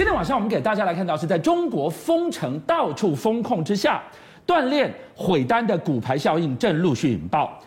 今天晚上我们给大家来看到是在中国封城到处封控之下，断链毁单的骨牌效应正陆续引爆。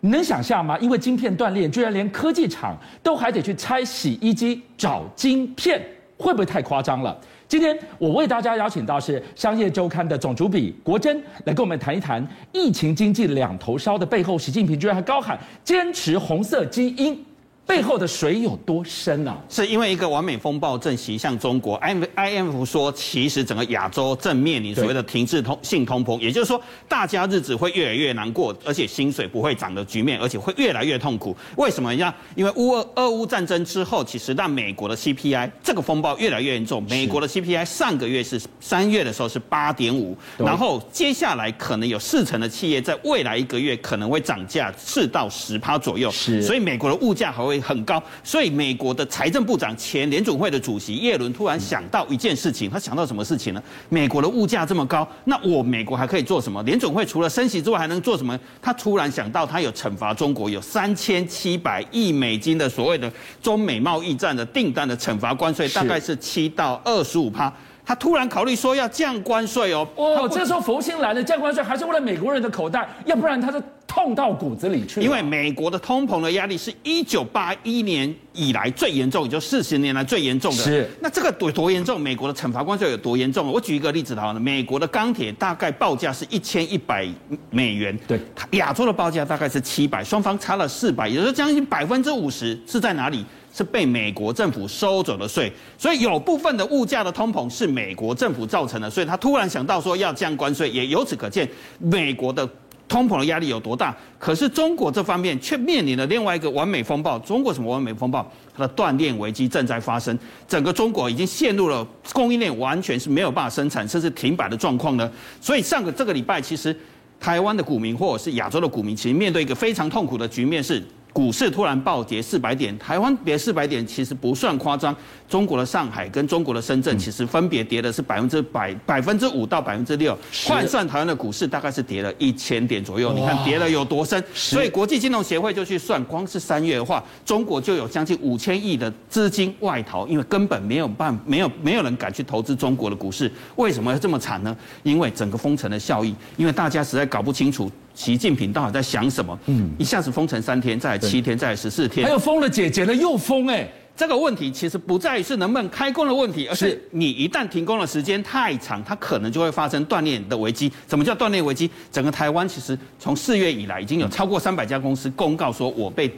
你能想象吗？因为晶片断裂，居然连科技厂都还得去拆洗衣机找晶片，会不会太夸张了？今天我为大家邀请到是《商业周刊》的总主笔国珍来跟我们谈一谈疫情经济两头烧的背后，习近平居然还高喊坚持红色基因。背后的水有多深呢、啊？是因为一个完美风暴正袭向中国。IMF 说，其实整个亚洲正面临所谓的停滞通性通膨，也就是说，大家日子会越来越难过，而且薪水不会涨的局面，而且会越来越痛苦。为什么？呀？因为乌俄俄乌战争之后，其实让美国的 CPI 这个风暴越来越严重。美国的 CPI 上个月是三月的时候是八点五，然后接下来可能有四成的企业在未来一个月可能会涨价四到十趴左右。是，所以美国的物价还会。很高，所以美国的财政部长、前联总会的主席耶伦突然想到一件事情，他想到什么事情呢？美国的物价这么高，那我美国还可以做什么？联总会除了升息之外，还能做什么？他突然想到，他有惩罚中国，有三千七百亿美金的所谓的中美贸易战的订单的惩罚关税，大概是七到二十五趴。他突然考虑说要降关税哦。哦，这时候佛心来了，降关税还是为了美国人的口袋，要不然他是。痛到骨子里去，因为美国的通膨的压力是一九八一年以来最严重，也就四十年来最严重的。是，那这个多多严重？美国的惩罚关税有多严重？我举一个例子好了，美国的钢铁大概报价是一千一百美元，对，亚洲的报价大概是七百，双方差了四百，也就是将近百分之五十是在哪里？是被美国政府收走的税，所以有部分的物价的通膨是美国政府造成的，所以他突然想到说要降关税，也由此可见美国的。通膨的压力有多大？可是中国这方面却面临了另外一个完美风暴。中国什么完美风暴？它的断链危机正在发生，整个中国已经陷入了供应链完全是没有办法生产，甚至停摆的状况呢。所以上个这个礼拜，其实台湾的股民或者是亚洲的股民，其实面对一个非常痛苦的局面是。股市突然暴跌四百点，台湾跌四百点其实不算夸张。中国的上海跟中国的深圳其实分别跌的是百分之百百分之五到百分之六，换算台湾的股市大概是跌了一千点左右。你看跌了有多深？所以国际金融协会就去算，光是三月的话，中国就有将近五千亿的资金外逃，因为根本没有办没有没有人敢去投资中国的股市。为什么要这么惨呢？因为整个封城的效益，因为大家实在搞不清楚。习近平到底在想什么？嗯，一下子封城三天，再来七天，再来十四天，还有封了解，解了又封，哎，这个问题其实不在于是能不能开工的问题，而是你一旦停工的时间太长，它可能就会发生断裂的危机。什么叫断裂危机？整个台湾其实从四月以来，已经有超过三百家公司公告说，我被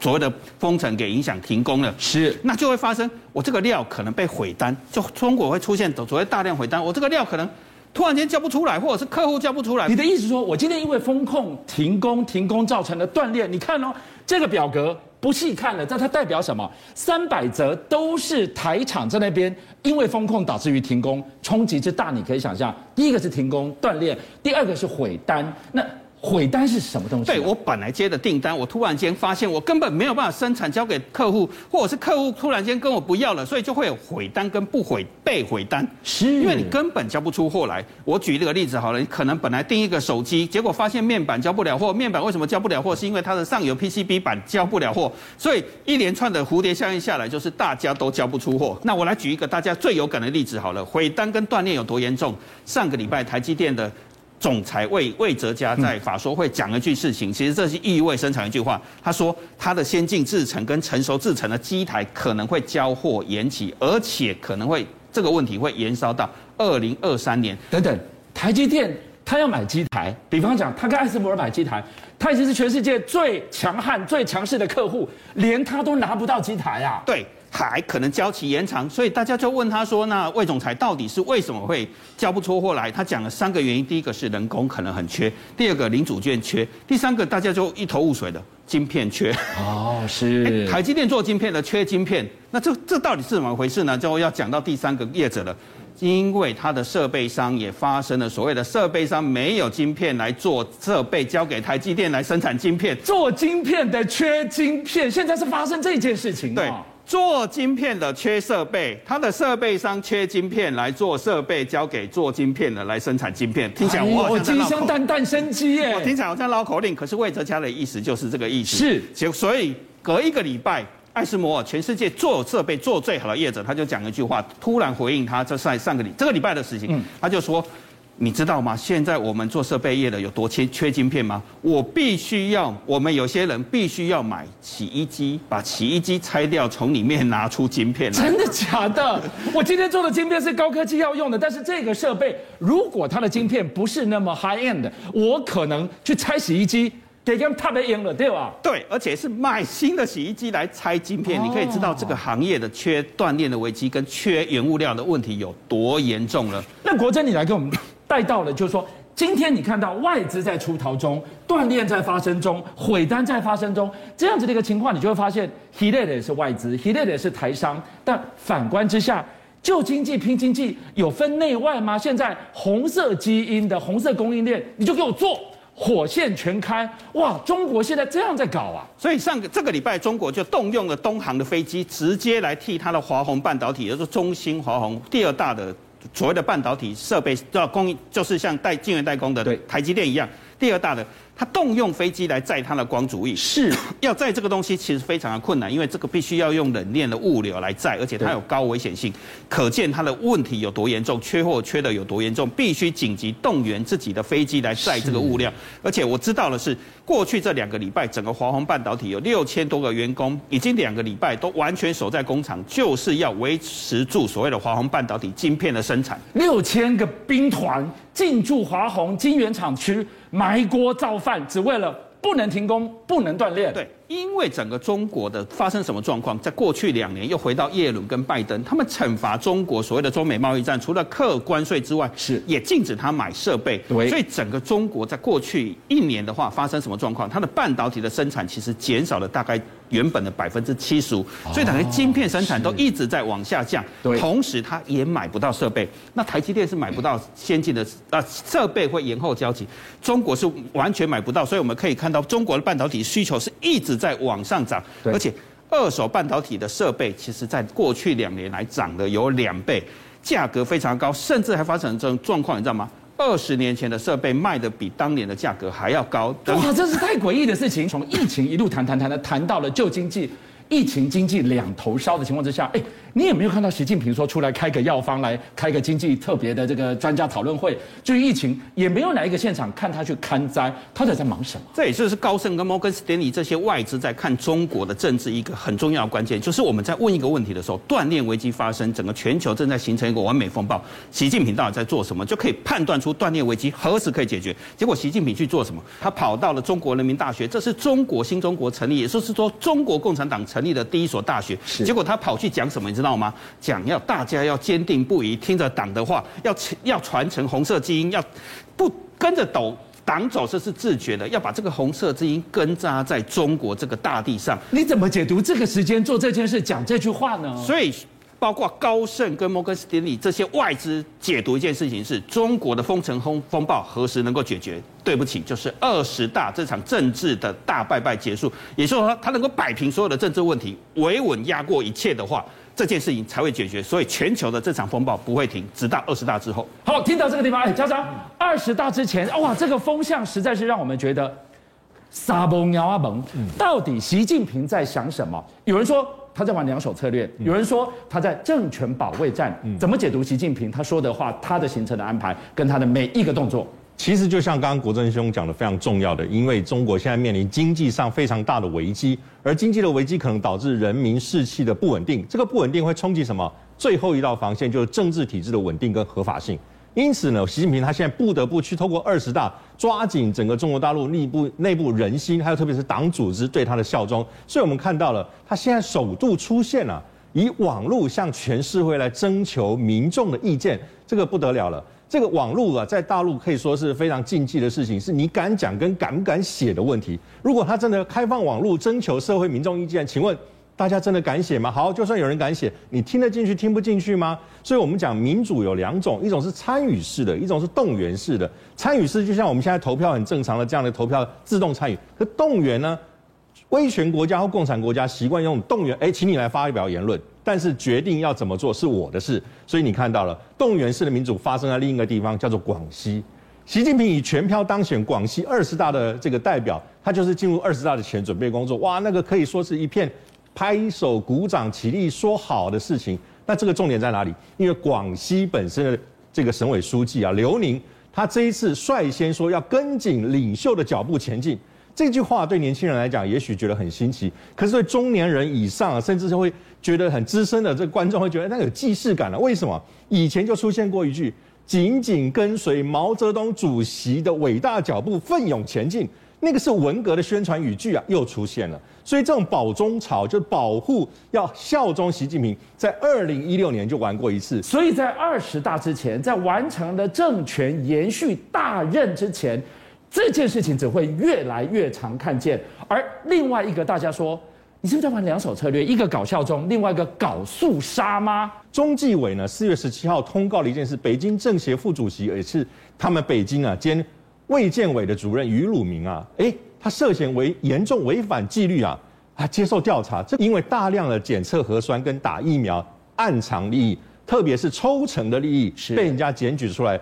所谓的封城给影响停工了。是，那就会发生，我这个料可能被毁单，就中国会出现所谓大量毁单，我这个料可能。突然间叫不出来，或者是客户叫不出来。你的意思说，我今天因为风控停工，停工造成的断裂。你看哦，这个表格不细看了，但它代表什么？三百则都是台厂在那边，因为风控导致于停工，冲击之大，你可以想象。第一个是停工断裂，第二个是毁单。那毁单是什么东西？对，我本来接的订单，我突然间发现我根本没有办法生产交给客户，或者是客户突然间跟我不要了，所以就会有毁单跟不毁被毁单。是，因为你根本交不出货来。我举一个例子好了，你可能本来订一个手机，结果发现面板交不了货。面板为什么交不了货？是因为它的上游 PCB 板交不了货。所以一连串的蝴蝶效应下来，就是大家都交不出货。那我来举一个大家最有感的例子好了，毁单跟断链有多严重？上个礼拜台积电的。总裁魏魏哲家在法说会讲了一句事情，其实这是意味深长一句话。他说，他的先进制程跟成熟制程的机台可能会交货延期，而且可能会这个问题会延烧到二零二三年。等等，台积电他要买机台，比方讲他跟艾斯摩尔买机台，他已经是全世界最强悍、最强势的客户，连他都拿不到机台啊。对。还可能交期延长，所以大家就问他说：“那魏总裁到底是为什么会交不出货来？”他讲了三个原因：第一个是人工可能很缺；第二个零组件缺；第三个大家就一头雾水的晶片缺。哦，是。台积电做晶片的缺晶片，那这这到底是怎么回事呢？就要讲到第三个业者了，因为它的设备商也发生了所谓的设备商没有晶片来做设备，交给台积电来生产晶片，做晶片的缺晶片，现在是发生这件事情。对。做晶片的缺设备，他的设备商缺晶片来做设备，交给做晶片的来生产晶片。听起来我好像鸡生蛋，蛋生鸡耶。我听起来好像绕口令，可是魏哲家的意思就是这个意思。是，就所以隔一个礼拜艾斯摩尔，全世界做设备做最好的业者，他就讲一句话，突然回应他，这在上个礼这个礼拜的事情，他就说。你知道吗？现在我们做设备业的有多缺缺晶片吗？我必须要，我们有些人必须要买洗衣机，把洗衣机拆掉，从里面拿出晶片来。真的假的？我今天做的晶片是高科技要用的，但是这个设备如果它的晶片不是那么 high end，我可能去拆洗衣机，得跟他们赢了，对吧？对，而且是买新的洗衣机来拆晶片。你可以知道这个行业的缺断链的危机跟缺原物料的问题有多严重了。那国珍，你来跟我们。带到了，就是说，今天你看到外资在出逃中，断链在发生中，毁单在发生中，这样子的一个情况，你就会发现，HILE 的也是外资，HILE 的也是台商。但反观之下，旧经济拼经济，有分内外吗？现在红色基因的红色供应链，你就给我做，火线全开，哇！中国现在这样在搞啊！所以上个这个礼拜，中国就动用了东航的飞机，直接来替它的华虹半导体，也就是中芯华虹第二大的。所谓的半导体设备要供应，就是像代晶圆代工的台积电一样，第二大的。他动用飞机来载他的光主翼，是 要载这个东西，其实非常的困难，因为这个必须要用冷链的物流来载，而且它有高危险性，可见它的问题有多严重，缺货缺的有多严重，必须紧急动员自己的飞机来载这个物料。而且我知道的是，过去这两个礼拜，整个华虹半导体有六千多个员工，已经两个礼拜都完全守在工厂，就是要维持住所谓的华虹半导体晶片的生产。六千个兵团进驻华虹晶圆厂区。埋锅造饭，只为了不能停工，不能锻炼。对，因为整个中国的发生什么状况？在过去两年，又回到耶伦跟拜登，他们惩罚中国所谓的中美贸易战，除了课关税之外，是也禁止他买设备。对，所以整个中国在过去一年的话，发生什么状况？它的半导体的生产其实减少了大概。原本的百分之七十五，所以等于晶片生产都一直在往下降。对，同时它也买不到设备。那台积电是买不到先进的啊，设备会延后交期。中国是完全买不到，所以我们可以看到中国的半导体需求是一直在往上涨。而且二手半导体的设备，其实在过去两年来涨了有两倍，价格非常高，甚至还发生这种状况，你知道吗？二十年前的设备卖的比当年的价格还要高，哇，这是太诡异的事情。从疫情一路谈谈谈的谈到了旧经济，疫情经济两头烧的情况之下，哎。你有没有看到习近平说出来开个药方来开个经济特别的这个专家讨论会？至于疫情，也没有哪一个现场看他去看灾，他在在忙什么？这也就是高盛跟摩根斯丹利这些外资在看中国的政治一个很重要的关键，就是我们在问一个问题的时候，断链危机发生，整个全球正在形成一个完美风暴，习近平到底在做什么，就可以判断出断链危机何时可以解决。结果习近平去做什么？他跑到了中国人民大学，这是中国新中国成立，也就是说中国共产党成立的第一所大学。结果他跑去讲什么？你知道？吗？讲要大家要坚定不移，听着党的话，要要传承红色基因，要不跟着抖党走，这是自觉的，要把这个红色基因根扎在中国这个大地上。你怎么解读这个时间做这件事，讲这句话呢？所以，包括高盛跟摩根斯丹利这些外资解读一件事情是：中国的封城风风暴何时能够解决？对不起，就是二十大这场政治的大败败结束，也就是说，他能够摆平所有的政治问题，维稳压过一切的话。这件事情才会解决，所以全球的这场风暴不会停，直到二十大之后。好，听到这个地方，哎，家长，二十大之前，哇，这个风向实在是让我们觉得撒崩鸟啊崩。到底习近平在想什么？有人说他在玩两手策略，有人说他在政权保卫战。怎么解读习近平他说的话，他的行程的安排跟他的每一个动作？其实就像刚刚国珍兄讲的非常重要的，因为中国现在面临经济上非常大的危机，而经济的危机可能导致人民士气的不稳定，这个不稳定会冲击什么？最后一道防线就是政治体制的稳定跟合法性。因此呢，习近平他现在不得不去透过二十大，抓紧整个中国大陆内部内部人心，还有特别是党组织对他的效忠。所以我们看到了，他现在首度出现了，以网络向全社会来征求民众的意见，这个不得了了。这个网络啊，在大陆可以说是非常禁忌的事情，是你敢讲跟敢不敢写的问题。如果他真的开放网络征求社会民众意见，请问大家真的敢写吗？好，就算有人敢写，你听得进去听不进去吗？所以我们讲民主有两种，一种是参与式的，一种是动员式的。参与式就像我们现在投票很正常的这样的投票自动参与，可动员呢？威权国家或共产国家习惯用动员，哎，请你来发表言论。但是决定要怎么做是我的事，所以你看到了动员式的民主发生在另一个地方，叫做广西。习近平以全票当选广西二十大的这个代表，他就是进入二十大的前准备工作。哇，那个可以说是一片拍手鼓掌起立说好的事情。那这个重点在哪里？因为广西本身的这个省委书记啊，刘宁，他这一次率先说要跟紧领袖的脚步前进。这句话对年轻人来讲，也许觉得很新奇，可是对中年人以上，甚至是会觉得很资深的这个观众会觉得那有既视感了。为什么？以前就出现过一句“紧紧跟随毛泽东主席的伟大脚步，奋勇前进”，那个是文革的宣传语句啊，又出现了。所以这种保中潮，就保护要效忠习近平，在二零一六年就玩过一次。所以在二十大之前，在完成了政权延续大任之前。这件事情只会越来越常看见，而另外一个大家说，你是不是在玩两手策略？一个搞效忠，另外一个搞肃杀吗？中纪委呢，四月十七号通告了一件事，北京政协副主席也是他们北京啊兼卫健委的主任于鲁明啊，诶，他涉嫌违严重违反纪律啊，啊接受调查，这因为大量的检测核酸跟打疫苗暗藏利益，特别是抽成的利益是被人家检举出来。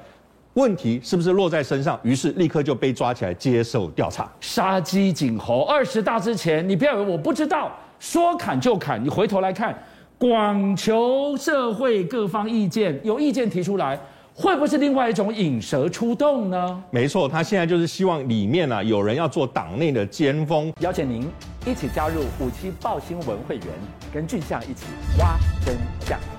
问题是不是落在身上？于是立刻就被抓起来接受调查。杀鸡儆猴，二十大之前，你不要以为我不知道，说砍就砍。你回头来看，广求社会各方意见，有意见提出来，会不会是另外一种引蛇出洞呢？没错，他现在就是希望里面啊有人要做党内的尖峰。邀请您一起加入五七报新闻会员，跟俊相一起挖真相。